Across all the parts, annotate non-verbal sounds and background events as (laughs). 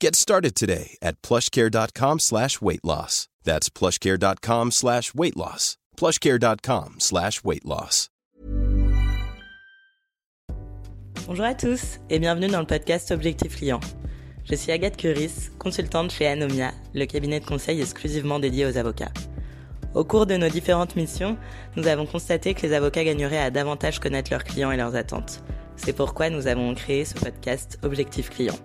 Get started today at plushcare.com slash weight loss. That's plushcare.com slash weight loss. plushcare.com slash weight loss. Bonjour à tous et bienvenue dans le podcast Objectif Client. Je suis Agathe Curis, consultante chez Anomia, le cabinet de conseil exclusivement dédié aux avocats. Au cours de nos différentes missions, nous avons constaté que les avocats gagneraient à davantage connaître leurs clients et leurs attentes. C'est pourquoi nous avons créé ce podcast Objectif Client.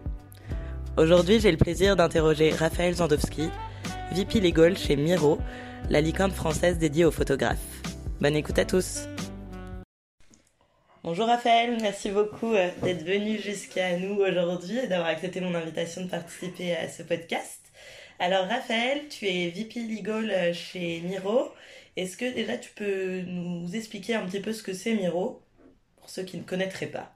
Aujourd'hui, j'ai le plaisir d'interroger Raphaël Zandowski, VP Legal chez Miro, la licorne française dédiée aux photographes. Bonne écoute à tous. Bonjour Raphaël, merci beaucoup euh, d'être venu jusqu'à nous aujourd'hui et d'avoir accepté mon invitation de participer à ce podcast. Alors Raphaël, tu es VP Legal euh, chez Miro. Est-ce que déjà tu peux nous expliquer un petit peu ce que c'est Miro pour ceux qui ne connaîtraient pas?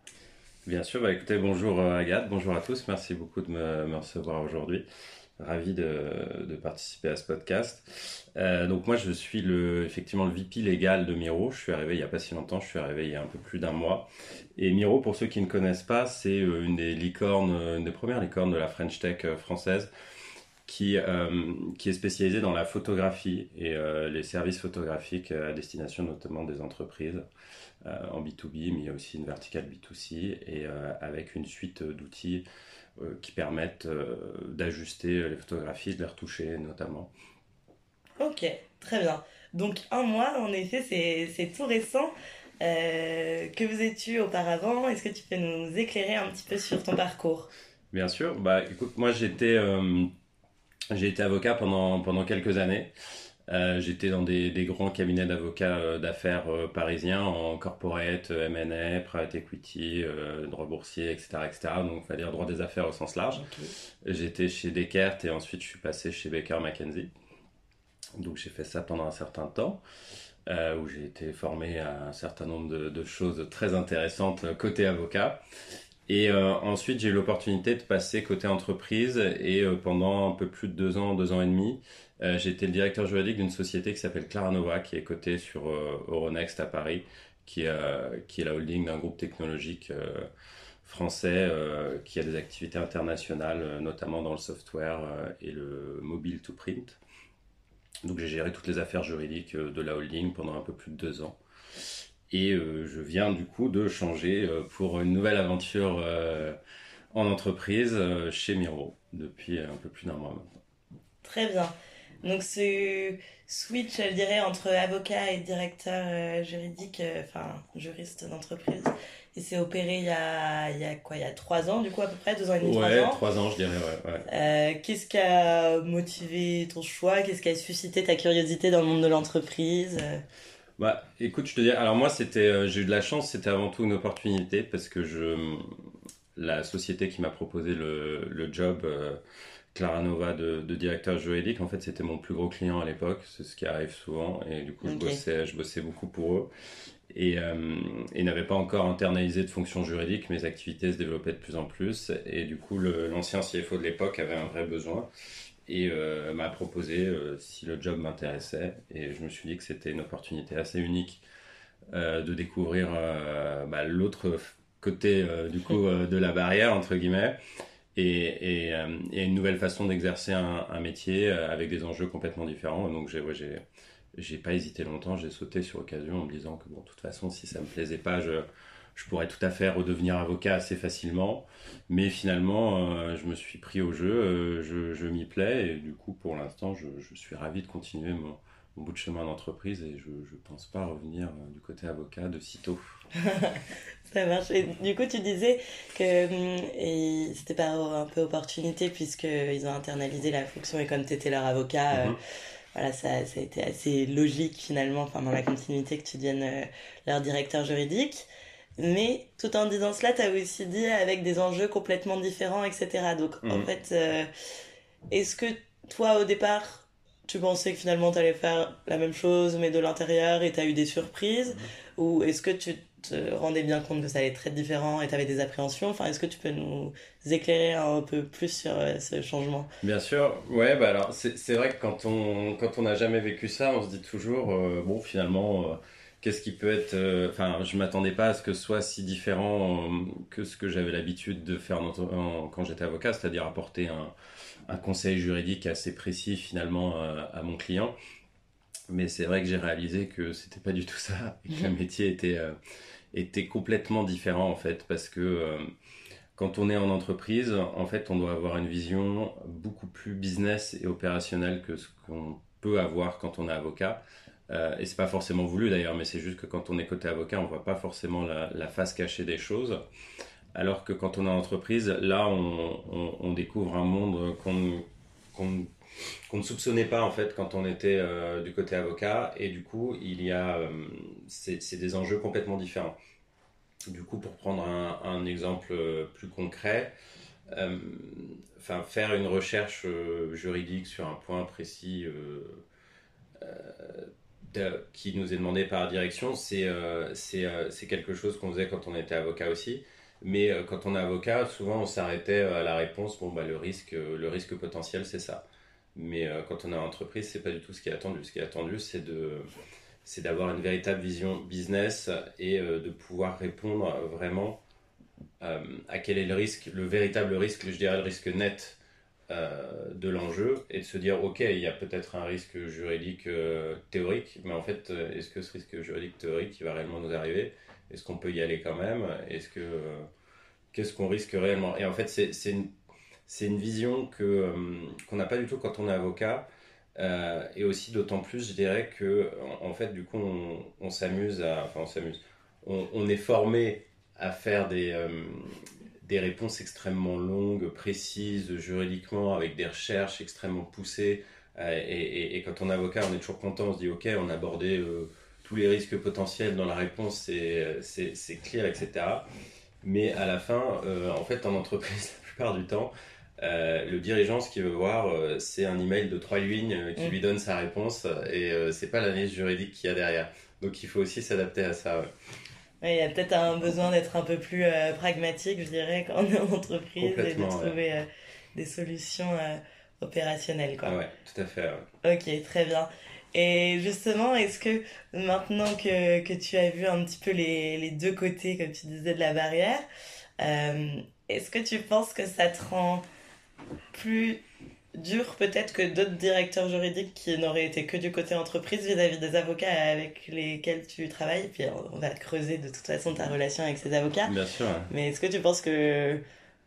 Bien sûr, bah écoutez, bonjour euh, Agathe, bonjour à tous, merci beaucoup de me, recevoir aujourd'hui. Ravi de, de, participer à ce podcast. Euh, donc moi je suis le, effectivement le VP légal de Miro. Je suis arrivé il n'y a pas si longtemps, je suis arrivé il y a un peu plus d'un mois. Et Miro, pour ceux qui ne connaissent pas, c'est euh, une des licornes, une des premières licornes de la French Tech française qui, euh, qui est spécialisée dans la photographie et euh, les services photographiques à destination notamment des entreprises euh, en B2B, mais il y a aussi une verticale B2C et avec une suite d'outils qui permettent d'ajuster les photographies, de les retoucher notamment. Ok, très bien. Donc un mois, en effet, c'est tout récent. Euh, que faisais-tu auparavant Est-ce que tu peux nous éclairer un petit peu sur ton parcours? Bien sûr. Bah, écoute, moi j'étais euh, j'ai été avocat pendant pendant quelques années. Euh, j'étais dans des, des, grands cabinets d'avocats euh, d'affaires euh, parisiens en corporate, M&A, private equity, droit boursier, etc., etc. Donc, il fallait dire droit des affaires au sens large. Okay. J'étais chez Descartes et ensuite je suis passé chez Baker McKenzie. Donc, j'ai fait ça pendant un certain temps. Où j'ai été formé à un certain nombre de, de, choses très intéressantes côté avocat. Et euh, ensuite, j'ai eu l'opportunité de passer côté entreprise et euh, pendant un peu plus de deux ans, deux ans et demi, euh, été le directeur juridique d'une société qui s'appelle Claranova, qui est cotée sur Euronext à Paris, qui, qui est la holding d'un groupe technologique français qui a des activités internationales, notamment dans le software et le mobile to print. Donc j'ai géré toutes les affaires juridiques de la holding pendant un peu plus de deux ans. Et euh, je viens du coup de changer euh, pour une nouvelle aventure euh, en entreprise chez Miro depuis un peu plus d'un mois maintenant. Très bien. Donc ce switch, je dirais, entre avocat et directeur juridique, enfin juriste d'entreprise, il s'est opéré il y, a, il y a quoi Il y a trois ans, du coup, à peu près, deux ans et demi, ouais, trois ans. trois ans, je dirais, ouais. ouais. Euh, Qu'est-ce qui a motivé ton choix? Qu'est-ce qui a suscité ta curiosité dans le monde de l'entreprise? Bah, écoute, je te dis, alors moi, c'était, euh, j'ai eu de la chance, c'était avant tout une opportunité parce que je, la société qui m'a proposé le, le job, euh, Claranova de, de, directeur juridique, en fait, c'était mon plus gros client à l'époque, c'est ce qui arrive souvent, et du coup, okay. je bossais, je bossais beaucoup pour eux. Et, euh, et pas encore internalisé de fonction juridique, mes activités se développaient de plus en plus, et du coup, l'ancien CFO de l'époque avait un vrai besoin et euh, m'a proposé euh, si le job m'intéressait et je me suis dit que c'était une opportunité assez unique de découvrir bah, l'autre côté du coup de la barrière entre guillemets et, et, une nouvelle façon d'exercer un, métier avec des enjeux complètement différents. Donc j'ai j'ai pas hésité longtemps, j'ai sauté sur l'occasion en me disant que bon, de toute façon, si ça me plaisait pas, je, je pourrais tout à fait redevenir avocat assez facilement. Mais finalement, euh, je me suis pris au jeu, euh, je, je m'y plais et du coup, pour l'instant, je, je, suis ravi de continuer mon, mon bout de chemin d'entreprise et je ne pense pas revenir euh, du côté avocat de sitôt. (laughs) Ça marche. Et du coup, tu disais que hum, c'était pas un peu opportunité puisqu'ils ont internalisé la fonction et comme tu étais leur avocat, mm-hmm voilà, ça, ça, a été assez logique finalement, enfin dans la continuité que tu deviennes euh, leur directeur juridique. Mais tout en disant cela, tu as aussi dit avec des enjeux complètement différents, etc. Donc en mhm. fait, euh, est-ce que toi au départ, tu pensais que finalement tu allais faire la même chose mais de l'intérieur et tu as eu des surprises mhm. Ou est-ce que tu te rendais bien compte que ça allait être très différent et tu avais des appréhensions? Enfin, est-ce que tu peux nous éclairer un peu plus sur euh, ce changement? Bien sûr, ouais, bah alors c'est vrai que quand on quand on n'a jamais vécu ça, on se dit toujours, euh, bon, finalement, qu'est-ce qui peut être. Enfin, je m'attendais pas à ce que ce soit si différent que ce que j'avais l'habitude de faire quand j'étais avocat, c'est-à-dire apporter un, un, conseil juridique assez précis finalement à mon client. Mais c'est vrai que j'ai réalisé que c'était pas du tout ça (laughs) et que le métier était était complètement différent en fait parce que euh, quand on est en entreprise, en fait, on doit avoir une vision beaucoup plus business et opérationnelle que ce qu'on peut avoir quand on est avocat. Euh, et c'est pas forcément voulu d'ailleurs, mais c'est juste que quand on est côté avocat, on voit pas forcément la, face cachée des choses. Alors que quand on est en entreprise, là, on, découvre un monde qu'on ne soupçonnait pas en fait quand on était euh, du côté avocat. Et du coup, il y a, euh, c'est des enjeux complètement différents. Du coup, pour prendre un, exemple euh, plus concret, enfin, faire une recherche juridique sur un point précis qui nous est demandé par direction, c'est c'est quelque chose qu'on faisait quand on était avocat aussi. Mais quand on est avocat, souvent on s'arrêtait à la réponse bon, bah, le, risque, le risque potentiel, c'est ça. Mais quand on est en entreprise, c'est pas du tout ce qui est attendu. Ce qui est attendu, c'est c'est d'avoir une véritable vision business et euh, de pouvoir répondre vraiment euh, à quel est le risque, le véritable risque, je dirais le risque net euh, de l'enjeu, et de se dire, ok, il y a peut-être un risque juridique théorique, mais en fait, est-ce que ce risque juridique théorique il va réellement nous arriver? Est-ce qu'on peut y aller quand même? Est-ce que qu'est-ce qu'on risque réellement? Et en fait, c'est une, une vision que qu'on n'a pas du tout quand on est avocat euh, et aussi d'autant plus, je dirais que en, fait, du coup, on, s'amuse à, enfin, on s'amuse. On, est formé à faire des, euh, des réponses extrêmement longues, précises, juridiquement, avec des recherches extrêmement poussées. Euh, et, et, quand on est avocat, on est toujours content, on se dit, ok, on a abordé tous les risques potentiels dans la réponse, c'est clair, etc. Mais à la fin, en fait, en entreprise, (laughs) la plupart du temps, euh, le dirigeant, ce qu'il veut voir, euh, c'est un email de trois lignes euh, qui mm. lui donne sa réponse et c'est pas l'analyse juridique qu'il y a derrière. Donc il faut aussi s'adapter à ça. Il y a peut-être un besoin d'être un peu plus pragmatique, je dirais, (laughs) quand on est en entreprise et de trouver des solutions opérationnelles. Quoi. Ouais, tout à fait. Ok, très bien. Et justement, est-ce que maintenant que, que, tu as vu un petit peu les, les, deux côtés, comme tu disais, de la barrière, est-ce que tu penses que ça te rend plus dur peut-être que d'autres directeurs juridiques qui n'auraient été que du côté entreprise vis-à-vis des avocats avec lesquels tu travailles. Puis on va creuser de toute façon ta relation avec ces avocats. Bien sûr. Mais est-ce que tu penses que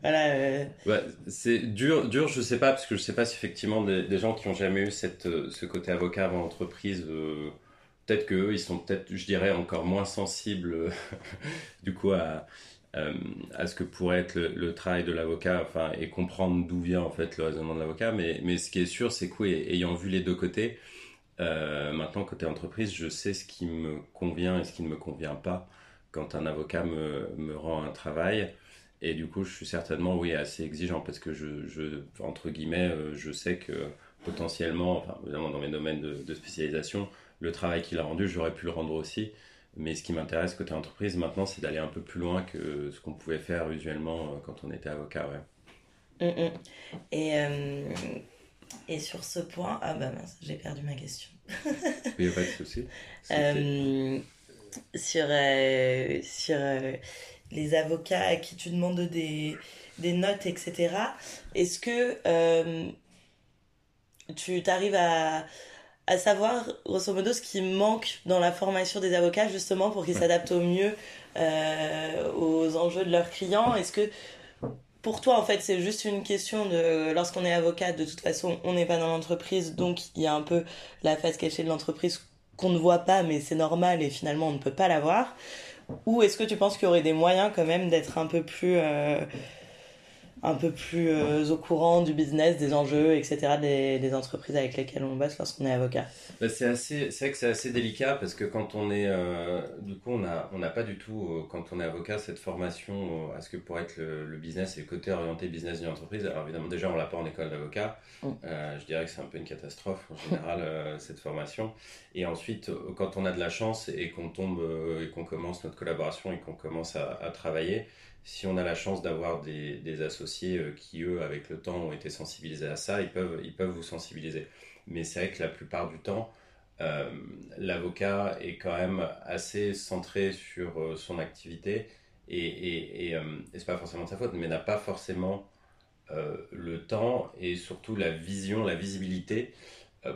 voilà. Euh, ouais, c'est dur, dur, je sais pas, parce que je sais pas si effectivement des, gens qui ont jamais eu cette, euh, ce côté avocat avant entreprise, euh, peut-être qu'eux, ils sont peut-être, je dirais, encore moins sensibles (laughs) du coup à, euh, à ce que pourrait être le, travail de l'avocat, enfin, et comprendre d'où vient en fait le raisonnement de l'avocat. Mais, mais ce qui est sûr, c'est qu'ayant vu les deux côtés, euh, maintenant côté entreprise, je sais ce qui me convient et ce qui ne me convient pas quand un avocat me, me rend un travail. Et du coup, je suis certainement, oui, assez exigeant parce que je, entre guillemets, euh, je sais que potentiellement, enfin, évidemment dans mes domaines de spécialisation, le travail qu'il a rendu, j'aurais pu le rendre aussi. Mais ce qui m'intéresse côté entreprise maintenant, c'est d'aller un peu plus loin que ce qu'on pouvait faire usuellement euh, quand on était avocat. Ouais. Mm, mm. Et, euh, et sur ce point, ah bah mince, j'ai perdu ma question. Il n'y a pas de souci. (laughs) Euh, sur, sur les avocats à qui tu demandes des, des notes, etc. Est-ce que tu t'arrives à, à savoir, grosso modo, ce qui manque dans la formation des avocats, justement, pour qu'ils s'adaptent au mieux euh, aux enjeux de leurs clients Est-ce que pour toi, en fait, c'est juste une question de lorsqu'on est avocat, de toute façon, on n'est pas dans l'entreprise, donc il y a un peu la face cachée de l'entreprise qu'on ne voit pas, mais c'est normal et finalement on ne peut pas la voir. Ou est-ce que tu penses qu'il y aurait des moyens quand même d'être un peu plus euh, un peu plus euh, au courant du business, des enjeux, etc., des, des entreprises avec lesquelles on bosse lorsqu'on est avocat bah, C'est assez, vrai que c'est assez délicat parce que quand on est, euh, du coup, on n'a on a pas du tout, euh, quand on est avocat, cette formation à ce que pour être le, business et le côté orienté business d'une entreprise. Alors évidemment, déjà, on l'a pas en école d'avocat. Mm. je dirais que c'est un peu une catastrophe en général (laughs) cette formation. Et ensuite, quand on a de la chance et qu'on tombe et qu'on commence notre collaboration et qu'on commence à, à travailler si on a la chance d'avoir des, associés euh, qui, eux, avec le temps, ont été sensibilisés à ça, ils peuvent, ils peuvent vous sensibiliser. Mais c'est vrai que la plupart du temps, euh, l'avocat est quand même assez centré sur euh, son activité et, et, et, c'est pas forcément de sa faute, mais n'a pas forcément le temps et surtout la vision, la visibilité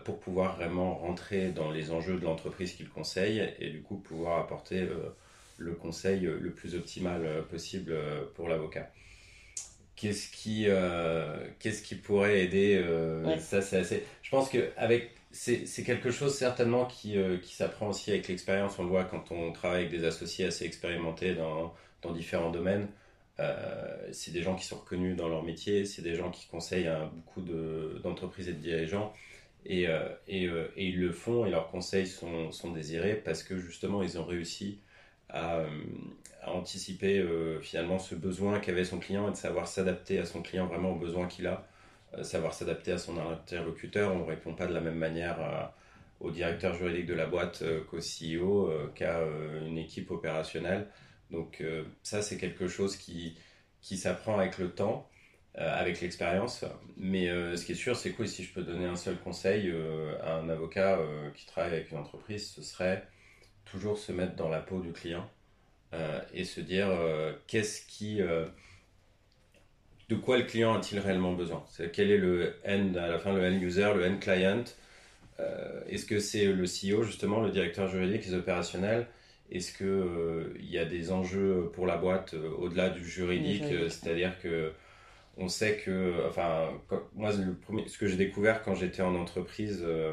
pour pouvoir vraiment rentrer dans les enjeux de l'entreprise qu'il conseille et du coup pouvoir apporter le conseil le plus optimal euh, possible euh, pour l'avocat. Qu'est-ce qui, euh, qu'est-ce qui pourrait aider Ça, c'est assez. Je pense que avec c'est, quelque chose certainement qui, qui s'apprend aussi avec l'expérience. On le voit quand on travaille avec des associés assez expérimentés dans, dans différents domaines. c'est des gens qui sont reconnus dans leur métier, c'est des gens qui conseillent à beaucoup de, d'entreprises et de dirigeants. Et, et, et, ils le font et leurs conseils sont, sont, désirés parce que justement ils ont réussi à, anticiper euh, finalement ce besoin qu'avait son client et de savoir s'adapter à son client vraiment aux besoins qu'il a, euh, savoir s'adapter à son interlocuteur. On ne répond pas de la même manière au directeur juridique de la boîte euh, qu'au CEO, qu'à une équipe opérationnelle. Donc ça, c'est quelque chose qui, qui s'apprend avec le temps. avec l'expérience. Mais ce qui est sûr, c'est que si je peux donner un seul conseil à un avocat qui travaille avec une entreprise, ce serait toujours se mettre dans la peau du client euh, et se dire euh, qu'est-ce qui euh, de quoi le client a-t-il réellement besoin? Quel est le end, à la fin, le end user, le end client? Est-ce que c'est le CEO, justement, le directeur juridique, les opérationnels? Est-ce qu'il il y a des enjeux pour la boîte au-delà du juridique C'est-à-dire que on sait que, enfin, moi, le premier, ce que j'ai découvert quand j'étais en entreprise euh,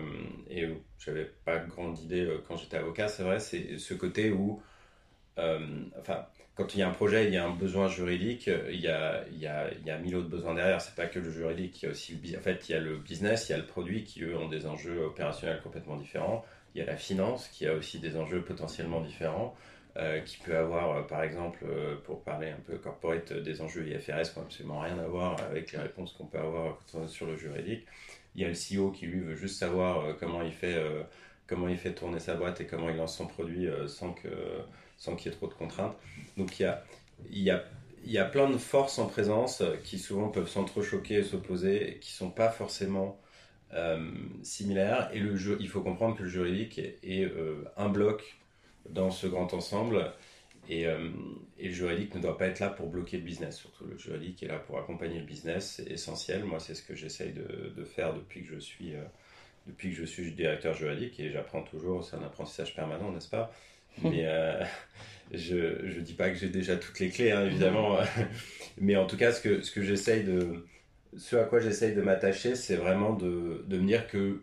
et j'avais pas grande idée euh, quand j'étais avocat, c'est vrai, c'est ce côté où, euh, enfin, quand il y a un projet, il y a un besoin juridique, il y a, il y a, il y a mille autres besoins derrière. C'est pas que le juridique, il y a aussi en fait, il y a le business, il y a le produit qui eux ont des enjeux opérationnels complètement différents. Il y a la finance qui a aussi des enjeux potentiellement différents. Euh, qui peut avoir, euh, par exemple, euh, pour parler un peu corporate, des enjeux IFRS qui n'ont absolument rien à voir avec les réponses qu'on peut avoir sur le juridique. Il y a le CEO qui, lui, veut juste savoir comment il fait, comment il fait tourner sa boîte et comment il lance son produit sans qu'il sans qu'il y ait trop de contraintes. Donc il y a, il y a il y a plein de forces en présence qui souvent peuvent s'entrechoquer et s'opposer qui sont pas forcément similaires. Et le jeu, il faut comprendre que le juridique est, un bloc dans ce grand ensemble. Et, euh, et, le juridique ne doit pas être là pour bloquer le business. Surtout le juridique est là pour accompagner le business, c'est essentiel. Moi, c'est ce que j'essaye de, faire depuis que je suis, euh, depuis que je suis directeur juridique et j'apprends toujours. C'est un apprentissage permanent, n'est-ce pas? Mais euh, (laughs) je ne dis pas que j'ai déjà toutes les clés, hein, évidemment. (laughs) Mais en tout cas, ce que j'essaye de, ce à quoi j'essaye de m'attacher, c'est vraiment de, de me dire que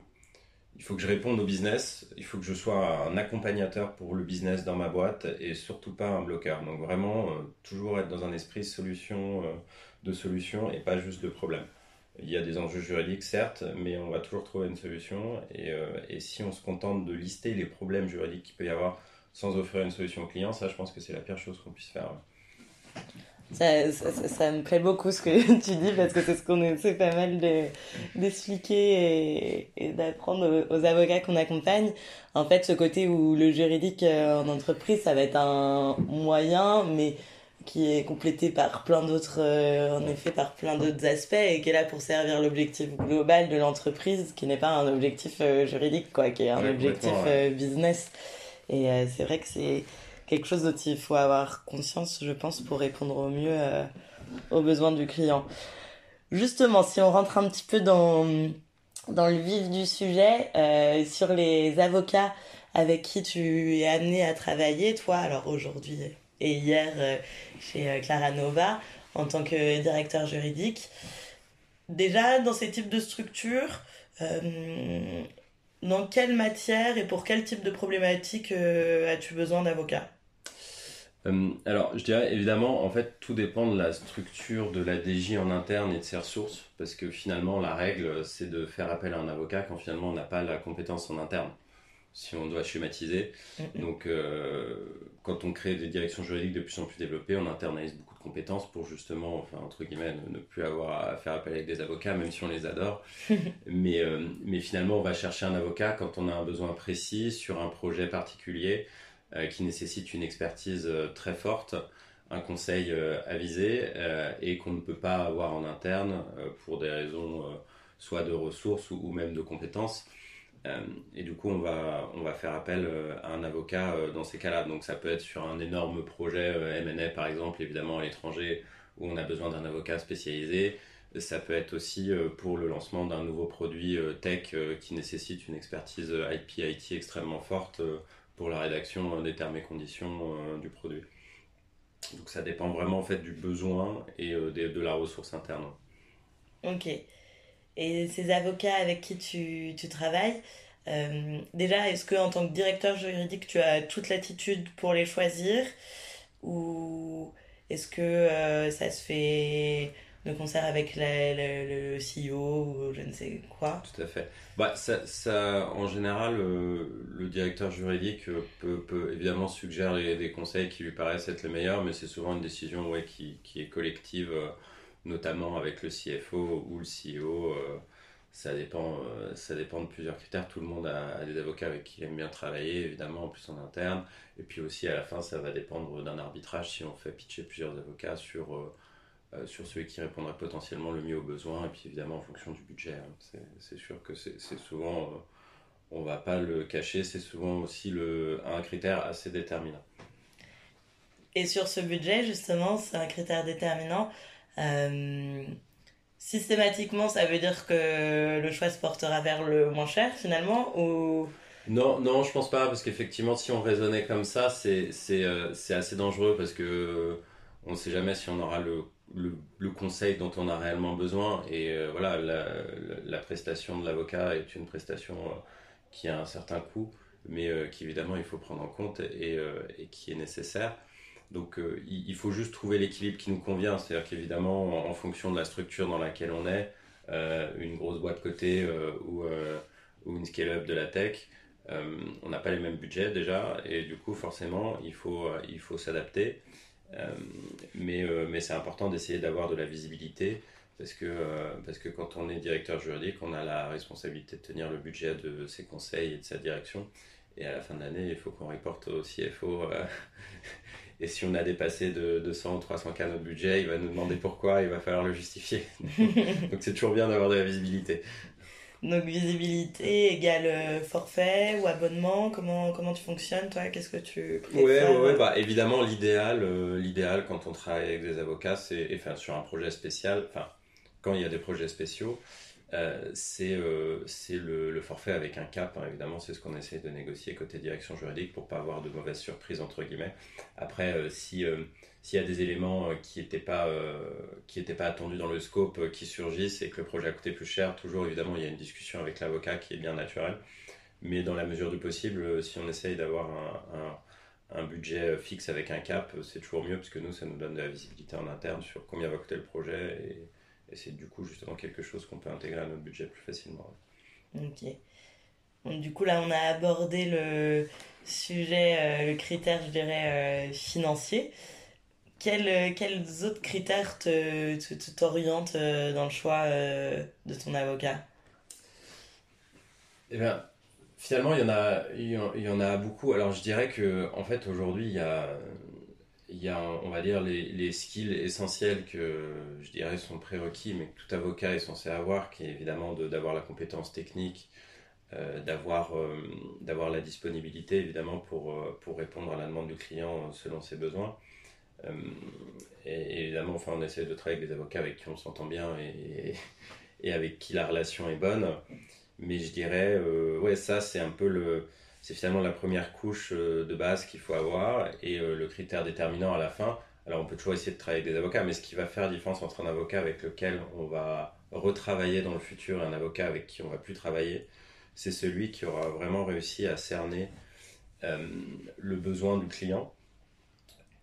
il faut que je réponde au business, il faut que je sois un accompagnateur pour le business dans ma boîte et surtout pas un bloqueur. Donc vraiment, euh, toujours être dans un esprit solution, euh, de solution et pas juste de problème. Il y a des enjeux juridiques, certes, mais on va toujours trouver une solution. Et, euh, et si on se contente de lister les problèmes juridiques qu'il peut y avoir sans offrir une solution au client, ça, je pense que c'est la pire chose qu'on puisse faire. Ça, ça, me plaît beaucoup ce que (laughs) tu dis parce que c'est ce qu'on essaie pas mal d'expliquer et, d'apprendre aux, avocats qu'on accompagne. En fait, ce côté où le juridique euh, en entreprise, ça va être un moyen, mais qui est complété par plein d'autres, euh, en effet, par plein d'autres aspects et qui est là pour servir l'objectif global de l'entreprise, qui n'est pas un objectif euh, juridique, quoi, qui est un objectif business. Et c'est vrai que c'est quelque chose dont il faut avoir conscience, je pense, pour répondre au mieux aux besoins du client. Justement, si on rentre un petit peu dans, dans le vif du sujet, sur les avocats avec qui tu es amené à travailler, toi, alors aujourd'hui et hier euh, chez euh, Clara Nova, en tant que directeur juridique. Déjà, dans ces types de structures, euh, dans quelle matière et pour quel type de problématique as-tu besoin d'avocats? Alors, je dirais évidemment, en fait, tout dépend de la structure de la DJ en interne et de ses ressources, parce que finalement, la règle, c'est de faire appel à un avocat quand finalement on n'a pas la compétence en interne si on doit schématiser. Donc, euh, quand on crée des directions juridiques de plus en plus développées, on internalise beaucoup de compétences pour justement, enfin, entre guillemets, ne, plus avoir à faire appel avec des avocats, même si on les adore. (laughs) mais, euh, mais finalement, on va chercher un avocat quand on a un besoin précis sur un projet particulier euh, qui nécessite une expertise très forte un conseil avisé et qu'on ne peut pas avoir en interne pour des raisons soit de ressources ou même de compétences. Euh, et du coup, on va, on va faire appel euh, à un avocat euh, dans ces cas-là. Donc, ça peut être sur un énorme projet M&A, par exemple, évidemment à l'étranger, où on a besoin d'un avocat spécialisé. Ça peut être aussi pour le lancement d'un nouveau produit tech qui nécessite une expertise IP, IT extrêmement forte pour la rédaction des termes et conditions du produit. Donc ça dépend vraiment en fait du besoin et de la ressource interne. Ok. Et ces avocats avec qui tu, tu travailles, euh, déjà, est-ce que en tant que directeur juridique, tu as toute l'attitude pour les choisir? Ou est-ce que euh, ça se fait de concert avec le CEO ou je ne sais quoi Tout à fait. Bah, ça, en général, euh, le directeur juridique peut, peut évidemment suggérer des conseils qui lui paraissent être les meilleurs, mais c'est souvent une décision ouais, qui, qui est collective notamment avec le CFO ou le CEO. Euh, ça dépend, euh, ça dépend de plusieurs critères. Tout le monde a, des avocats avec qui il aime bien travailler, évidemment, en plus en interne. Et puis aussi, à la fin, ça va dépendre d'un arbitrage si on fait pitcher plusieurs avocats sur, euh, sur celui qui répondra potentiellement le mieux aux besoins. Et puis évidemment, en fonction du budget. Hein. C'est sûr que c'est souvent, on va pas le cacher, c'est souvent aussi le, un critère assez déterminant. Et sur ce budget, justement, c'est un critère déterminant. Euh, systématiquement, ça veut dire que le choix se portera vers le moins cher finalement ou... Non, non, je pense pas, parce qu'effectivement, si on raisonnait comme ça, c'est euh, assez dangereux parce que euh, on ne sait jamais si on aura le, le, conseil dont on a réellement besoin. Et voilà, la, prestation de l'avocat est une prestation qui a un certain coût, mais qu'évidemment il faut prendre en compte et, et qui est nécessaire. Donc euh, il faut juste trouver l'équilibre qui nous convient. C'est-à-dire qu'évidemment, en, fonction de la structure dans laquelle on est, euh, une grosse boîte côté euh, ou, ou, une scale-up de la tech, on n'a pas les mêmes budgets déjà. Et du coup, forcément, il faut, il faut s'adapter. Mais mais c'est important d'essayer d'avoir de la visibilité. Parce que, parce que quand on est directeur juridique, on a la responsabilité de tenir le budget de ses conseils et de sa direction. Et à la fin de l'année, il faut qu'on reporte au CFO (laughs) et si on a dépassé de 200 ou 300 cas notre budget, il va nous demander pourquoi, il va falloir le justifier. (laughs) Donc c'est toujours bien d'avoir de la visibilité. Donc visibilité égale euh, forfait ou abonnement, comment, comment tu fonctionnes toi? Qu'est-ce que tu préfères Ouais, ouais, bah, évidemment l'idéal, euh, l'idéal quand on travaille avec des avocats, c'est enfin, sur un projet spécial, enfin quand il y a des projets spéciaux, euh, c'est euh, le, le, forfait avec un cap, hein. évidemment, c'est ce qu'on essaie de négocier côté direction juridique pour pas avoir de mauvaises surprises, entre guillemets. Après, euh, si s'il y a des éléments qui n'étaient pas, qui pas attendus dans le scope qui surgissent et que le projet a coûté plus cher, toujours évidemment il y a une discussion avec l'avocat qui est bien naturelle. Mais dans la mesure du possible, si on essaye d'avoir un, budget fixe avec un cap, c'est toujours mieux parce que nous, ça nous donne de la visibilité en interne sur combien va coûter le projet et, c'est du coup justement quelque chose qu'on peut intégrer à notre budget plus facilement. Ok. du coup là on a abordé le sujet, euh, le critère je dirais euh, financier. Quels, euh, quels, autres critères t'orientent te, dans le choix de ton avocat? Eh bien, finalement, il y, en a, il y en a beaucoup. Alors, je dirais que en fait, aujourd'hui, il y a il y a, on va dire, les, les, skills essentiels que je dirais sont prérequis, mais que tout avocat est censé avoir, qui est évidemment d'avoir la compétence technique d'avoir d'avoir la disponibilité évidemment pour, pour répondre à la demande du client selon ses besoins. Et évidemment, enfin, on essaie de travailler avec des avocats avec qui on s'entend bien et, avec qui la relation est bonne. Mais je dirais, ouais, ça c'est un peu le, c'est finalement la première couche de base qu'il faut avoir et le critère déterminant à la fin. Alors on peut toujours essayer de travailler avec des avocats, mais ce qui va faire la différence entre un avocat avec lequel on va retravailler dans le futur et un avocat avec qui on va plus travailler, c'est celui qui aura vraiment réussi à cerner euh, le besoin du client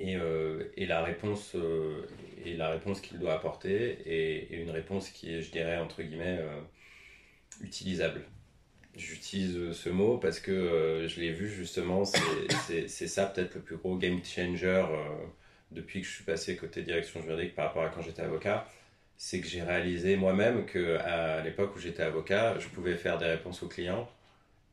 et, euh, et la réponse euh, et la réponse qu'il doit apporter et, une réponse qui est, je dirais entre guillemets, utilisable. J'utilise ce mot parce que je l'ai vu justement, (coughs) c'est ça peut-être le plus gros game changer depuis que je suis passé côté direction juridique par rapport à quand j'étais avocat, c'est que j'ai réalisé moi-même que à l'époque où j'étais avocat, je pouvais faire des réponses aux clients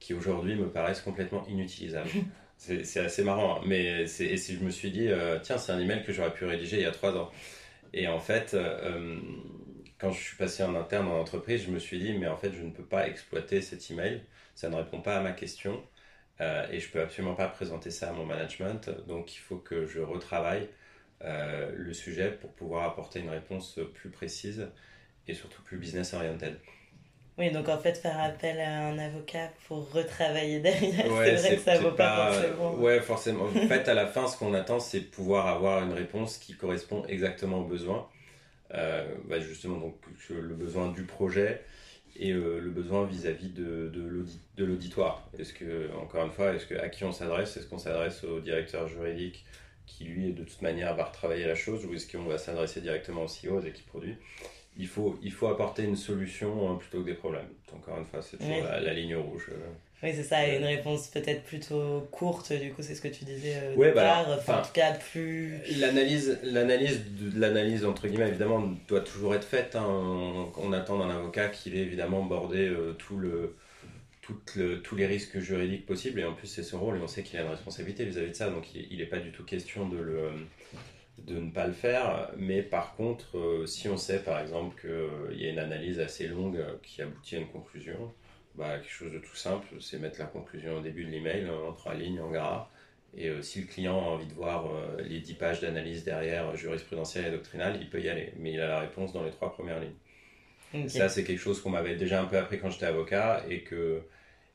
qui aujourd'hui me paraissent complètement inutilisables. (laughs) c'est assez marrant, hein. mais et si je me suis dit, euh, tiens, c'est un email que j'aurais pu rédiger il y a trois ans. Et en fait, euh, quand je suis passé en interne dans l'entreprise, je me suis dit, mais en fait, je ne peux pas exploiter cet email, ça ne répond pas à ma question, euh, et je peux absolument pas présenter ça à mon management, donc il faut que je retravaille euh, le sujet pour pouvoir apporter une réponse plus précise et surtout plus business oriented. Oui, donc en fait, faire appel à un avocat pour retravailler derrière, c'est vrai que ça vaut pas, forcément. Ouais, forcément. en fait, à la fin, ce qu'on attend, c'est pouvoir avoir une réponse qui correspond exactement aux besoins. Euh, bah, justement, donc, le besoin du projet et euh, le besoin vis-à-vis de, de l'auditoire. Est-ce que, encore une fois, est-ce que, à qui on s'adresse? Est-ce qu'on s'adresse au directeur juridique qui lui de toute manière va retravailler la chose? Ou est-ce qu'on va s'adresser directement au CEO et qui produit il faut, il faut apporter une solution hein, plutôt que des problèmes. Encore une fois, c'est toujours la, ligne rouge. Euh. Oui, c'est ça, une réponse peut-être plutôt courte, du coup, c'est ce que tu disais euh, ouais, bah, enfin, en tout cas, plus... L'analyse, l'analyse, l'analyse, entre guillemets, évidemment, doit toujours être faite. Hein. On, attend d'un avocat qu'il ait évidemment bordé euh, tout le tous les risques juridiques possibles. Et en plus, c'est son rôle et on sait qu'il a une responsabilité vis-à-vis de ça. Donc, il n'est pas du tout question de, le, de ne pas le faire. Mais par contre, euh, si on sait par exemple qu'il euh, y a une analyse assez longue qui aboutit à une conclusion, bah, quelque chose de tout simple, c'est mettre la conclusion au début de l'email en trois lignes en gras. Et euh, si le client a envie de voir les dix pages d'analyse derrière jurisprudentielle et doctrinale, il peut y aller. Mais il a la réponse dans les trois premières lignes. Ça, c'est quelque chose qu'on m'avait déjà un peu appris quand j'étais avocat et que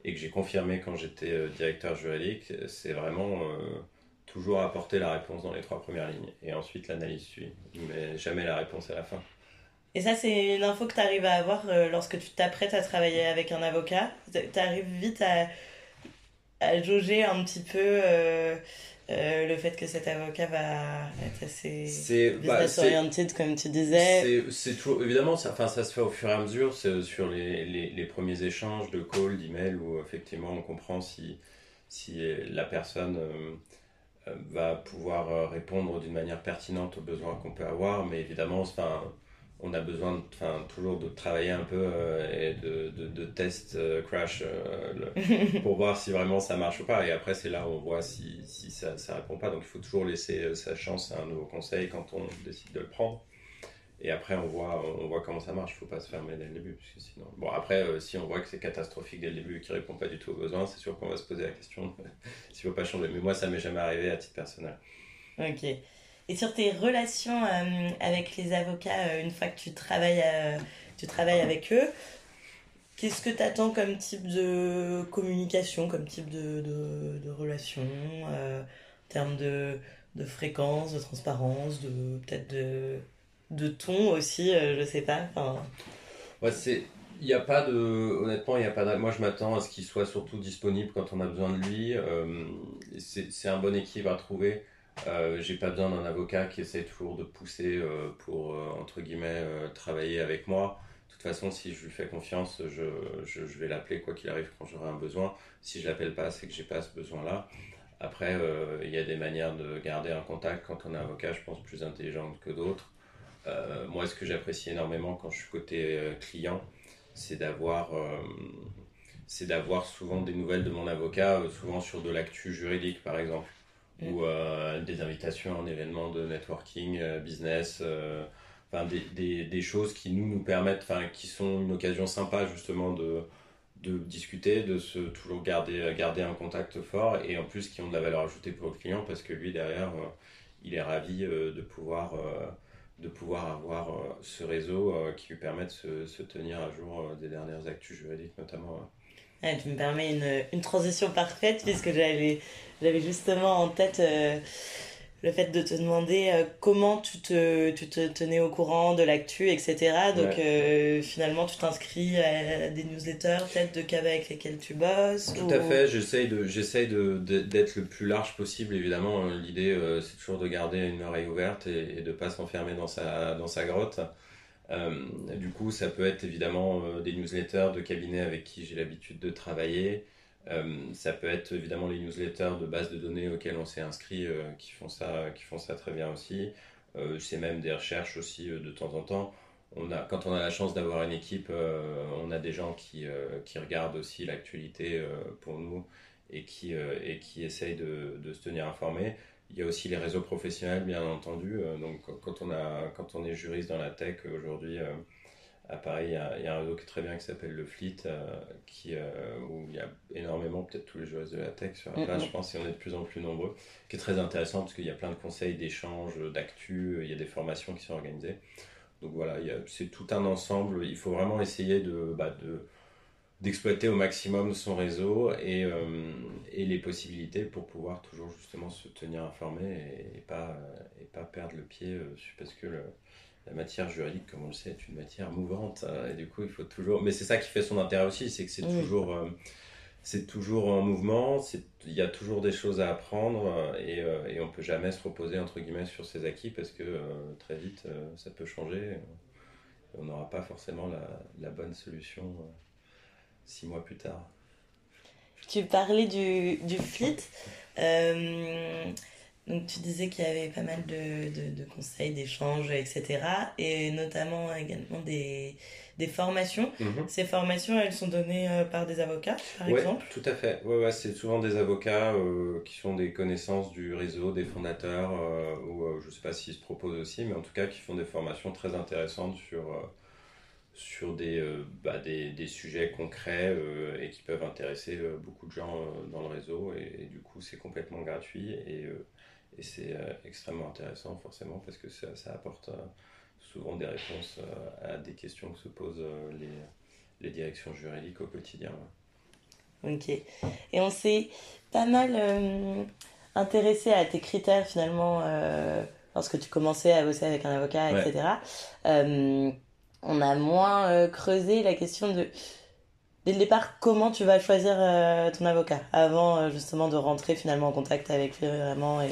et que j'ai confirmé quand j'étais euh, directeur juridique, c'est vraiment euh, toujours apporter la réponse dans les trois premières lignes. Et ensuite, l'analyse suit, mais jamais la réponse à la fin. Et ça, c'est une info que tu arrives à avoir euh, lorsque tu t'apprêtes à travailler avec un avocat. Tu arrives vite à, à jauger un petit peu euh, le fait que cet avocat va être assez bah, business oriented comme tu disais c'est toujours évidemment ça, enfin, ça se fait au fur et à mesure c'est sur les, les, les, premiers échanges de call d'email où effectivement on comprend si, si la personne euh, euh, va pouvoir répondre d'une manière pertinente aux besoins qu'on peut avoir mais évidemment enfin on a besoin enfin, toujours de travailler un peu euh, et de, de, de test euh, crash euh, (laughs) pour voir si vraiment ça marche ou pas. Et après, c'est là où on voit si, si ça ne répond pas. Donc, il faut toujours laisser sa chance à un nouveau conseil quand on décide de le prendre. Et après, on voit, on voit comment ça marche. Il ne faut pas se fermer dès le début. sinon... Bon, après, si on voit que c'est catastrophique dès le début et qu'il ne répond pas du tout aux besoins, c'est sûr qu'on va se poser la question (laughs) s'il ne faut pas changer. Mais moi, ça m'est jamais arrivé à titre personnel. Ok. Et sur tes relations euh, avec les avocats, euh, une fois que tu travailles, euh, tu travailles avec eux, qu'est-ce que tu attends comme type de communication, comme type de, de, de relation, en termes de, de fréquence, de transparence, de peut-être de, de ton aussi, je sais pas. Ouais, c'est il n'y a pas de honnêtement il n'y a pas moi je m'attends à ce qu'il soit surtout disponible quand on a besoin de lui c'est un bon équilibre à trouver euh, j'ai pas besoin d'un avocat qui essaie toujours de pousser euh, pour, euh, entre guillemets, travailler avec moi. De toute façon, si je lui fais confiance, je, je, vais l'appeler quoi qu'il arrive quand j'aurai un besoin. Si je l'appelle pas, c'est que j'ai pas ce besoin-là. Après, il y a des manières de garder un contact quand on est avocat, je pense, plus intelligentes que d'autres. Moi, ce que j'apprécie énormément quand je suis côté client, c'est d'avoir c'est d'avoir souvent des nouvelles de mon avocat, souvent sur de l'actu juridique par exemple ou euh, des invitations en événements de networking, euh, business, euh, enfin des, des, des, choses qui nous, nous permettent, enfin qui sont une occasion sympa justement de, de discuter, de se toujours garder, garder un contact fort et en plus qui ont de la valeur ajoutée pour le client parce que lui derrière, il est ravi de pouvoir de pouvoir avoir ce réseau qui lui permet de se, se tenir à jour des dernières actus juridiques notamment. tu me permets une, une transition parfaite puisque j'avais justement en tête le fait de te demander euh, comment tu te, tu te tenais au courant de l'actu, etc. Donc euh, finalement, tu t'inscris à des newsletters, peut-être de cave avec lesquels tu bosses Tout à fait, j'essaye de, j'essaye de, d'être le plus large possible, évidemment. L'idée, euh, c'est toujours de garder une oreille ouverte et, de ne pas s'enfermer dans sa, dans sa grotte. du coup, ça peut être évidemment des newsletters de cabinets avec qui j'ai l'habitude de travailler. Euh, ça peut être évidemment les newsletters de base de données auxquelles on s'est inscrit euh, qui, font ça, qui font ça très bien aussi. Euh, c'est même des recherches aussi de temps en temps. Quand on a la chance d'avoir une équipe, on a des gens qui, regardent aussi l'actualité pour nous et qui, essayent de, se tenir informés. Il y a aussi les réseaux professionnels, bien entendu. donc, quand on est juriste dans la tech aujourd'hui, à Paris, il y, a, un réseau qui est très bien qui s'appelle le Fleet, euh, qui, euh, où il y a énormément, peut-être tous les joueurs de la tech sur la page, je pense, et on est de plus en plus nombreux, qui est très intéressant parce qu'il y a plein de conseils, d'échanges, d'actu, il y a des formations qui sont organisées. Donc voilà, c'est tout un ensemble. Il faut vraiment essayer de, bah, de d'exploiter au maximum son réseau et, euh, et, les possibilités pour pouvoir toujours justement se tenir informé et, et pas, et pas perdre le pied parce que le, la matière juridique, comme on le sait, est une matière mouvante. Euh, et du coup, il faut toujours. Mais c'est ça qui fait son intérêt aussi, c'est que c'est toujours, euh, c'est toujours en mouvement. Il y a toujours des choses à apprendre euh, et, et on peut jamais se reposer entre guillemets sur ses acquis parce que très vite, ça peut changer. on n'aura pas forcément la, la bonne solution six mois plus tard. Tu parlais du, du fleet. Donc tu disais qu'il y avait pas mal de, de, conseils, d'échanges, etc. Et notamment également des, des formations. Mhm. Ces formations, elles sont données euh, par des avocats, par ouais, exemple? Tout à fait. Ouais, ouais, c'est souvent des avocats euh, qui sont des connaissances du réseau, des fondateurs, euh, ou je ne sais pas s'ils se proposent aussi, mais en tout cas qui font des formations très intéressantes sur, sur des, bah, des, des, sujets concrets et qui peuvent intéresser beaucoup de gens dans le réseau. Et, et du coup, c'est complètement gratuit. Et et c'est euh, extrêmement intéressant forcément parce que ça, ça apporte euh, souvent des réponses euh, à des questions que se posent les, les directions juridiques au quotidien. Ok. Et on s'est pas mal intéressé à tes critères finalement lorsque tu commençais à bosser avec un avocat, etc. on a moins creusé la question de dès le départ, comment tu vas choisir euh, ton avocat avant euh, justement de rentrer finalement en contact avec lui vraiment et,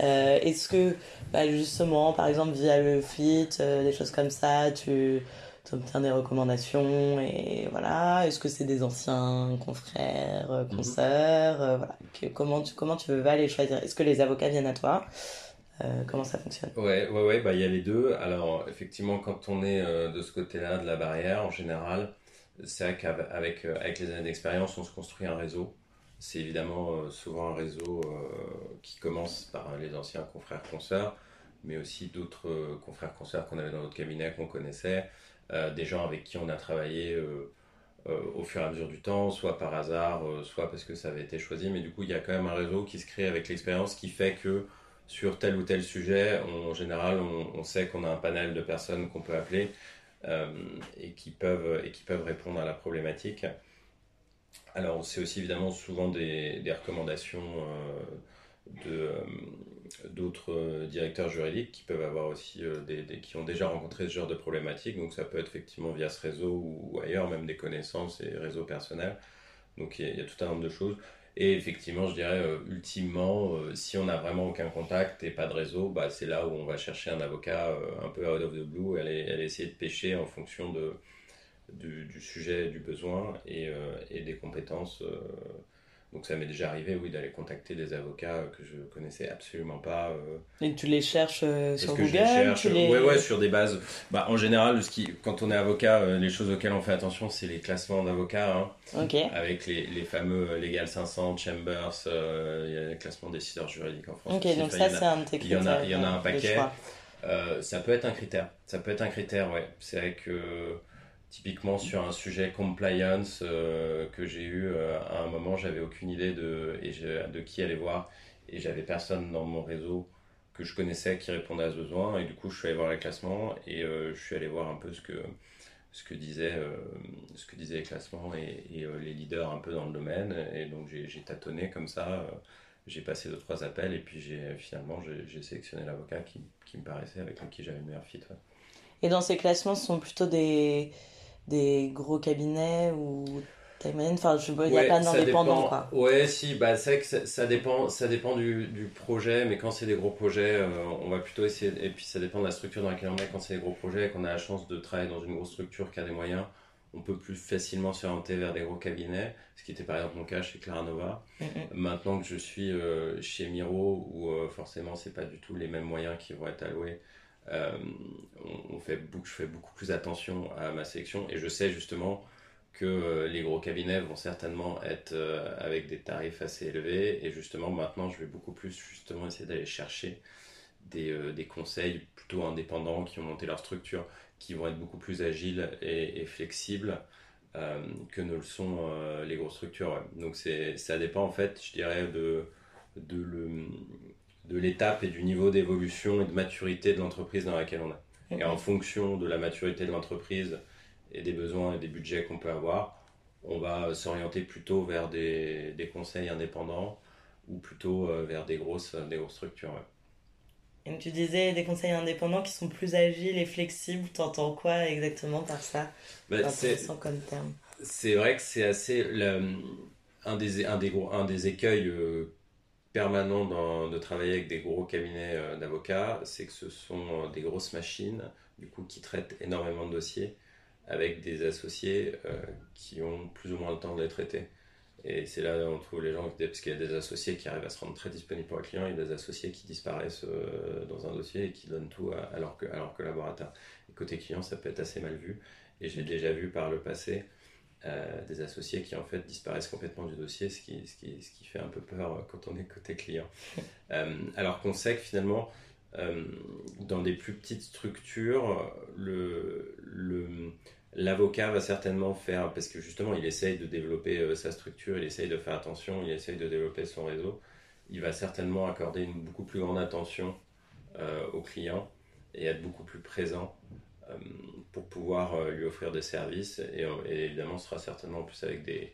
euh, Est-ce que bah, justement, par exemple via le FIT, des choses comme ça, tu obtiens des recommandations et voilà Est-ce que c'est des anciens confrères, mhm. consoeurs Voilà. comment, tu, comment tu vas les choisir? Est-ce que les avocats viennent à toi? Comment ça fonctionne? Ouais, ouais, ouais, bah il y a les deux. Alors effectivement, quand on est de ce côté-là de la barrière, en général, c'est vrai qu'avec euh, avec les années d'expérience, on se construit un réseau. C'est évidemment euh, souvent un réseau euh, qui commence par les anciens confrères consoeurs, mais aussi d'autres confrères consoeurs qu'on avait dans notre cabinet, qu'on connaissait, des gens avec qui on a travaillé au fur et à mesure du temps, soit par hasard, soit parce que ça avait été choisi. Mais du coup, il y a quand même un réseau qui se crée avec l'expérience qui fait que sur tel ou tel sujet, en général, on sait qu'on a un panel de personnes qu'on peut appeler euh, et, qui peuvent, et qui peuvent répondre à la problématique. Alors, c'est aussi évidemment souvent des, des recommandations euh, euh, d'autres directeurs juridiques qui peuvent avoir aussi des, qui ont déjà rencontré ce genre de problématiques. Donc, ça peut être effectivement via ce réseau ou, ailleurs, même des connaissances et réseaux personnels. Donc, il y, a, tout un nombre de choses. Et effectivement, je dirais, euh, ultimement, euh, si on n'a vraiment aucun contact et pas de réseau, bah, c'est là où on va chercher un avocat euh, un peu out of the blue, elle, elle essayer de pêcher en fonction de, du, sujet, du besoin et des compétences donc ça m'est déjà arrivé, oui, d'aller contacter des avocats que je connaissais absolument pas. Euh, et tu les cherches euh, sur Google je les cherche, ouais, ouais, sur des bases. Bah, en général, ce qui, quand on est avocat, euh, les choses auxquelles on fait attention, c'est les classements d'avocats. Hein, Avec les, les, fameux Legal 500, Chambers, il y a le classement des décideurs juridiques en France. Ok, donc ça, c'est un de Il y en a, il y en a un paquet. ça peut être un critère. Ça peut être un critère, ouais. C'est vrai que typiquement sur un sujet compliance que j'ai eu à un moment, j'avais aucune idée de, et de qui aller voir et j'avais personne dans mon réseau que je connaissais qui répondait à ce besoin et du coup je suis allé voir les classements et je suis allé voir un peu ce que ce que disaient ce que disaient les classements et, les leaders un peu dans le domaine et donc j'ai tâtonné comme ça j'ai passé deux trois appels et puis finalement j'ai sélectionné l'avocat qui, qui, me paraissait avec qui j'avais le meilleur fit. Et dans ces classements, ce sont plutôt des, des gros cabinets ou Enfin, je il n'y a pas d'indépendant, quoi. Ouais, si, bah, c'est que ça, dépend, ça dépend du, du projet, mais quand c'est des gros projets, euh, on va plutôt essayer, et puis ça dépend de la structure dans laquelle on est, quand c'est des gros projets, qu'on a la chance de travailler dans une grosse structure qui a des moyens, on peut plus facilement s'orienter vers des gros cabinets, ce qui était par exemple mon cas chez Claranova. Mm, mm. Maintenant que je suis euh, chez Miro, où euh, forcément c'est pas du tout les mêmes moyens qui vont être alloués, euh, on, fait je fais beaucoup plus attention à ma sélection et je sais justement que les gros cabinets vont certainement être avec des tarifs assez élevés et justement maintenant je vais beaucoup plus justement essayer d'aller chercher des, des conseils plutôt indépendants qui ont monté leur structure qui vont être beaucoup plus agiles et, flexibles euh, que ne le sont euh, les grosses structures. Donc ça dépend en fait, je dirais, de, de, le, de l'étape et du niveau d'évolution et de maturité de l'entreprise dans laquelle on est. Et en fonction de la maturité de l'entreprise et des besoins et des budgets qu'on peut avoir, on va s'orienter plutôt vers des, des conseils indépendants ou plutôt euh, vers des grosses, des grosses structures. Et tu disais des conseils indépendants qui sont plus agiles et flexibles. T'entends quoi exactement par ça? C'est comme terme. C'est vrai que c'est assez un des un des un des écueils euh, permanents dans, de travailler avec des gros cabinets euh, d'avocats, c'est que ce sont euh, des grosses machines qui traitent énormément de dossiers avec des associés qui ont plus ou moins le temps de les traiter. Et c'est là on trouve les gens, parce qu'il y a des associés qui arrivent à se rendre très disponibles pour le client, et des associés qui disparaissent euh, dans un dossier et qui donnent tout à, leur, collaborateur. Côté client, ça peut être assez mal vu. Et j'ai déjà vu par le passé euh, des associés qui en fait disparaissent complètement du dossier, ce qui, ce qui, ce qui fait un peu peur quand on est côté client. (laughs) Euh, alors qu'on sait que finalement, dans des plus petites structures, le, le L'avocat va certainement faire, parce que justement il essaye de développer euh, sa structure, il essaye de faire attention, il essaye de développer son réseau, il va certainement accorder une beaucoup plus grande attention euh, au client et être beaucoup plus présent euh, pour pouvoir lui offrir des services. Et, et, évidemment, ce sera certainement plus avec des,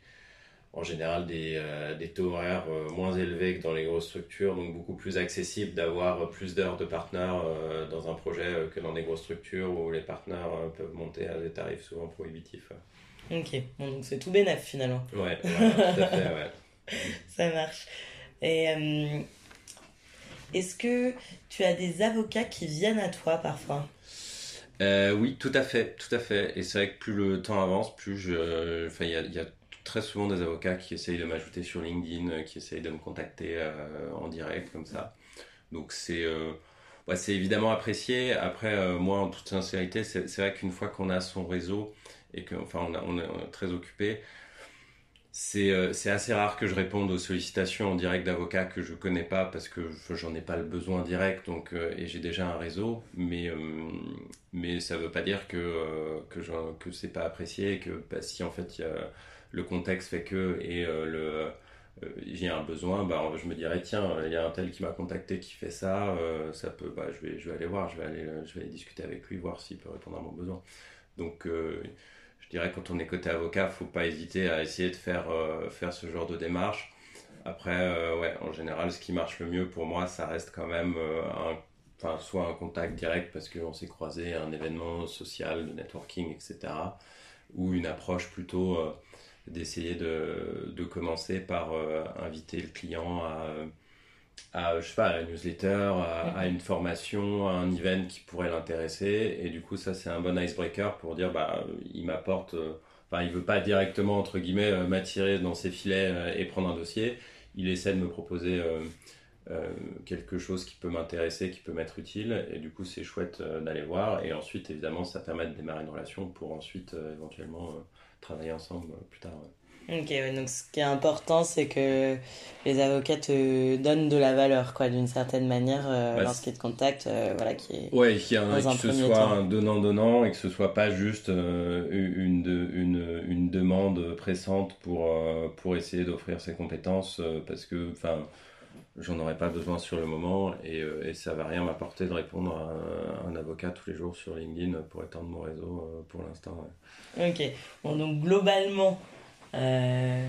en général des, euh, des, taux horaires euh, moins élevés que dans les grosses structures, donc beaucoup plus accessible d'avoir plus d'heures de partenaires euh, dans un projet que dans des grosses structures où les partenaires peuvent monter à des tarifs souvent prohibitifs. Ok, donc c'est tout bénef finalement. Ouais, tout à fait, ouais. (laughs) Ça marche. Et est-ce que tu as des avocats qui viennent à toi parfois? Oui, tout à fait, tout à fait. Et c'est vrai que plus le temps avance, plus je, il y a, très souvent des avocats qui essayent de m'ajouter sur LinkedIn, euh, qui essayent de me contacter euh, en direct comme ça. Donc c'est euh, c'est évidemment apprécié. Après, moi, en toute sincérité, c'est vrai qu'une fois qu'on a son réseau et qu'on on, est très occupé, c'est assez rare que je réponde aux sollicitations en direct d'avocats que je connais pas parce que j'en ai pas le besoin direct donc et j'ai déjà un réseau mais mais ça veut pas dire que que, que c'est pas apprécié que bah, si en fait le contexte fait que et euh, le euh, j'ai un besoin, bah, je me dirais tiens, il y a un tel qui m'a contacté qui fait ça, euh, ça peut, bah, je vais, je vais aller voir, je vais aller, je vais discuter avec lui, voir s'il peut répondre à mon besoin. Donc, je dirais quand on est côté avocat, faut pas hésiter à essayer de faire, faire ce genre de démarche. Après, ouais, en général, ce qui marche le mieux pour moi, ça reste quand même enfin, soit un contact direct parce qu'on s'est croisé à un événement social, de networking, etc. Ou une approche plutôt d'essayer de, de, commencer par euh, inviter le client à, à, je sais pas, à la newsletter, à, une formation, à un event qui pourrait l'intéresser. Et du coup, ça, c'est un bon icebreaker pour dire, bah, il m'apporte, euh, enfin, il veut pas directement, entre guillemets, euh, m'attirer dans ses filets et prendre un dossier. Il essaie de me proposer quelque chose qui peut m'intéresser, qui peut m'être utile. Et du coup, c'est chouette d'aller voir. Et ensuite, évidemment, ça permet de démarrer une relation pour ensuite, éventuellement, travailler ensemble plus tard. Ok, donc ce qui est important, c'est que les avocats te donnent de la valeur, quoi, d'une certaine manière, euh, bah, lorsqu'ils te contactent, euh, voilà, qui est ouais, qu'il que ce soit un donnant-donnant et que ce soit pas juste euh, une, une, une, demande pressante pour, pour essayer d'offrir ses compétences, parce que, enfin, j'en aurais pas besoin sur le moment et, et ça va rien m'apporter de répondre à un, avocat tous les jours sur LinkedIn pour étendre mon réseau pour l'instant. Ok, bon, donc globalement, euh,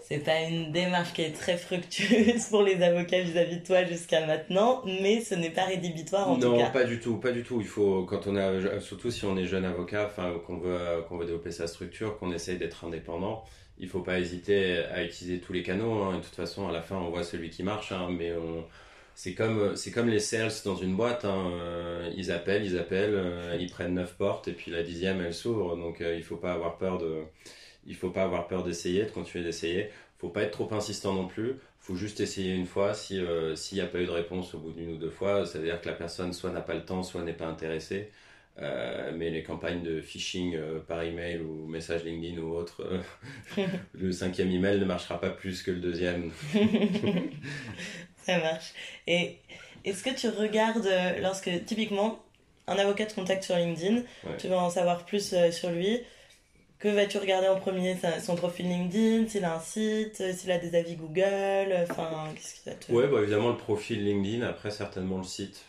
c'est pas une démarche qui est très fructueuse (laughs) pour les avocats vis-à-vis de toi jusqu'à maintenant, mais ce n'est pas rédhibitoire en tout cas. Non, pas du tout, pas du tout. Il faut, quand on a, surtout si on est jeune avocat, enfin, qu'on veut, qu'on veut développer sa structure, qu'on essaye d'être indépendant, il faut pas hésiter à utiliser tous les canaux. Hein. De toute façon, à la fin, on voit celui qui marche, hein, mais c'est comme, c'est comme les sales dans une boîte. Hein. Euh, ils appellent, ils appellent, euh, ils prennent neuf portes et puis la dixième, elle s'ouvre. Donc, il faut pas avoir peur de il faut pas avoir peur d'essayer, de continuer d'essayer. Faut pas être trop insistant non plus. Faut juste essayer une fois. Si euh, s'il n'y a pas eu de réponse au bout d'une ou deux fois, ça veut dire que la personne soit n'a pas le temps, soit n'est pas intéressée. Euh, mais les campagnes de phishing euh, par email ou message LinkedIn ou autre, (laughs) le cinquième email ne marchera pas plus que le deuxième. (laughs) ça marche. Et est-ce que tu regardes lorsque typiquement un avocat te contacte sur LinkedIn, tu veux en savoir plus sur lui que vas-tu regarder en premier? Son profil LinkedIn, s'il a un site, s'il a des avis Google Enfin, qu'est-ce qui te. Ouais, bah, évidemment le profil LinkedIn, après certainement le site.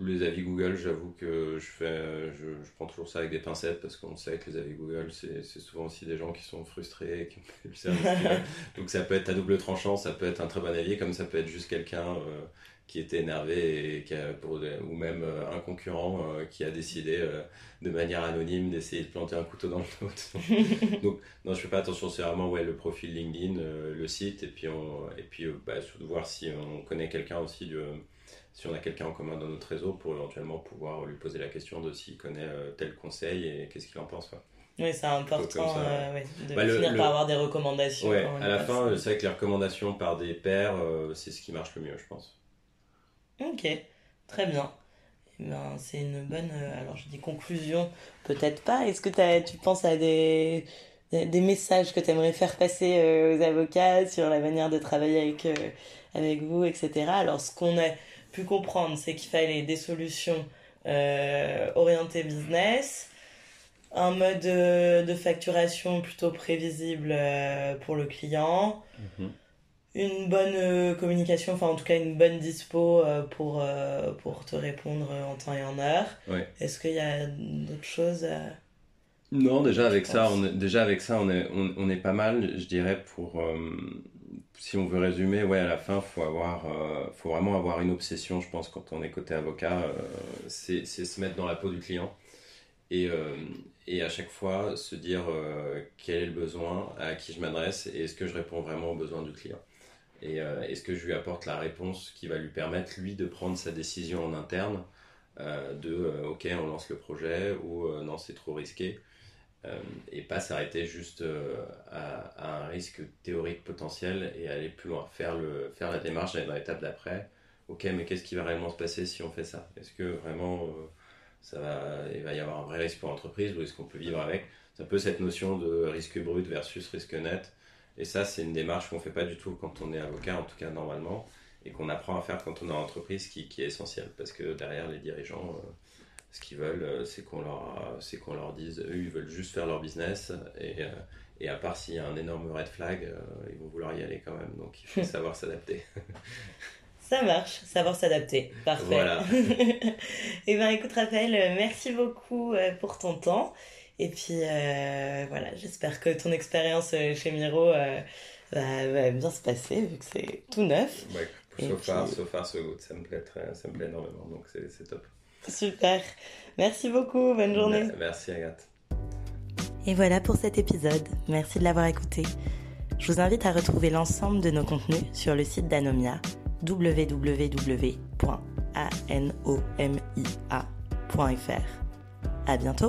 Les avis Google, j'avoue que je fais, je, prends toujours ça avec des pincettes parce qu'on sait que les avis Google, c'est souvent aussi des gens qui sont frustrés, qui ont le service. (laughs) Donc ça peut être à double tranchant, ça peut être un très bon avis, comme ça peut être juste quelqu'un euh, qui était énervé et qui a, pour, ou même euh, un concurrent euh, qui a décidé euh, de manière anonyme d'essayer de planter un couteau dans le dos. (laughs) Donc, non, je fais pas attention, c'est vraiment ouais, le profil LinkedIn, le site, et puis, on, et puis bah, voir si on connaît quelqu'un aussi, si on a quelqu'un en commun dans notre réseau pour éventuellement pouvoir lui poser la question de s'il connaît tel conseil et qu'est-ce qu'il en pense. Oui, c'est important de bah, finir par avoir des recommandations. Ouais, à la fin, c'est vrai que les recommandations par des pairs, c'est ce qui marche le mieux, je pense. Ok, très bien. Eh ben, c'est une bonne. Euh, alors, je dis conclusion, peut-être pas. Est-ce que tu penses à des, des, messages que tu aimerais faire passer euh, aux avocats sur la manière de travailler avec, euh, avec vous, etc. Alors, ce qu'on a pu comprendre, c'est qu'il fallait des solutions orientées business, un mode de facturation plutôt prévisible pour le client. Mm-hmm une bonne euh, communication, enfin en tout cas une bonne dispo euh, pour, euh, pour te répondre en temps et en heure. Est-ce qu'il y a d'autres choses Non, déjà avec, ça, on est, déjà avec ça, on est, on, est pas mal, je dirais, pour... si on veut résumer, ouais, à la fin, faut avoir, faut vraiment avoir une obsession, je pense, quand on est côté avocat, c'est se mettre dans la peau du client et, et à chaque fois se dire quel est le besoin, à qui je m'adresse et est-ce que je réponds vraiment aux besoins du client. Et euh, est-ce que je lui apporte la réponse qui va lui permettre, lui, de prendre sa décision en interne euh, de euh, OK, on lance le projet ou non, c'est trop risqué et pas s'arrêter juste à, un risque théorique potentiel et aller plus loin, faire, le, faire la démarche dans l'étape d'après. Ok, mais qu'est-ce qui va réellement se passer si on fait ça? Est-ce que vraiment ça va, il va y avoir un vrai risque pour l'entreprise ou est-ce qu'on peut vivre avec? C'est un peu cette notion de risque brut versus risque net. Et ça, c'est une démarche qu'on ne fait pas du tout quand on est avocat, en tout cas normalement, et qu'on apprend à faire quand on est en entreprise, qui, qui est essentiel. Parce que derrière, les dirigeants, euh, ce qu'ils veulent, euh, c'est qu'on leur, c'est qu'on leur dise, eux, ils veulent juste faire leur business, et, euh, et à part s'il y a un énorme red flag, ils vont vouloir y aller quand même. Donc il faut (laughs) savoir s'adapter. Ça marche, savoir s'adapter. Parfait. Voilà. et (laughs) eh bien écoute Raphaël, merci beaucoup pour ton temps. Et puis euh, voilà, j'espère que ton expérience euh, chez Miro euh, va, bien se passer vu que c'est tout neuf. Ouais, so, far, so far, so good. Ça me plaît, très, ça me plaît énormément, donc c'est top. Super. Merci beaucoup, bonne journée. Merci Agathe. Et voilà pour cet épisode. Merci de l'avoir écouté. Je vous invite à retrouver l'ensemble de nos contenus sur le site d'Anomia www.anomia.fr. À bientôt!